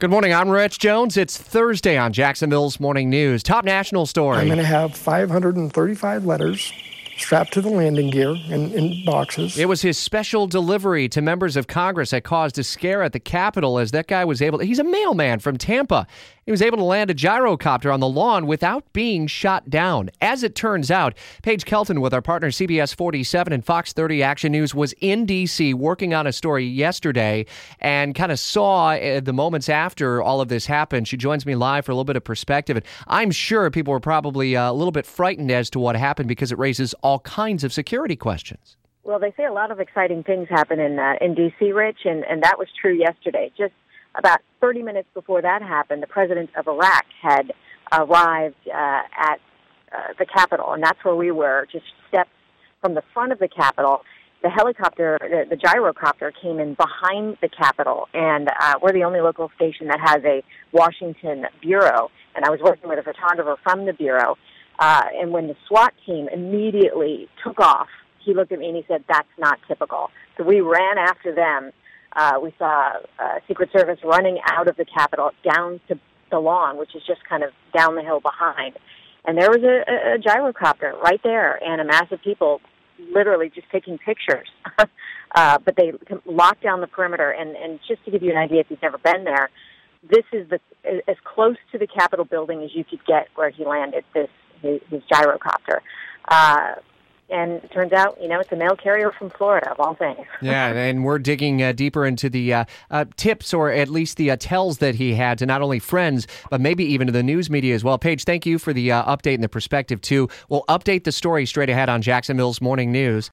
Good morning. I'm Rich Jones. It's Thursday on Jacksonville's Morning News. Top national story. I'm going to have 535 letters strapped to the landing gear in, in boxes. It was his special delivery to members of Congress that caused a scare at the Capitol as that guy was able to, he's a mailman from Tampa. He was able to land a gyrocopter on the lawn without being shot down. As it turns out, Paige Kelton with our partner CBS 47 and Fox 30 Action News was in D.C. working on a story yesterday and kind of saw uh, the moments after all of this happened. She joins me live for a little bit of perspective. And I'm sure people were probably uh, a little bit frightened as to what happened because it raises all kinds of security questions. Well, they say a lot of exciting things happen in uh, in D.C., Rich, and, and that was true yesterday. Just about 30 minutes before that happened, the president of Iraq had arrived uh, at uh, the Capitol, and that's where we were, just steps from the front of the Capitol. The helicopter, the, the gyrocopter, came in behind the Capitol, and uh, we're the only local station that has a Washington bureau. And I was working with a photographer from the bureau, uh, and when the SWAT team immediately took off, he looked at me and he said, "That's not typical." So we ran after them uh, we saw uh, Secret Service running out of the Capitol down to the lawn, which is just kind of down the hill behind. And there was a, a gyrocopter right there and a mass of people literally just taking pictures. uh, but they locked down the perimeter. And, and just to give you an idea, if you've never been there, this is the as close to the Capitol building as you could get where he landed this his, his gyrocopter. Uh, and it turns out, you know, it's a mail carrier from Florida, of all things. yeah, and we're digging uh, deeper into the uh, uh, tips or at least the uh, tells that he had to not only friends, but maybe even to the news media as well. Paige, thank you for the uh, update and the perspective, too. We'll update the story straight ahead on Jacksonville's Morning News.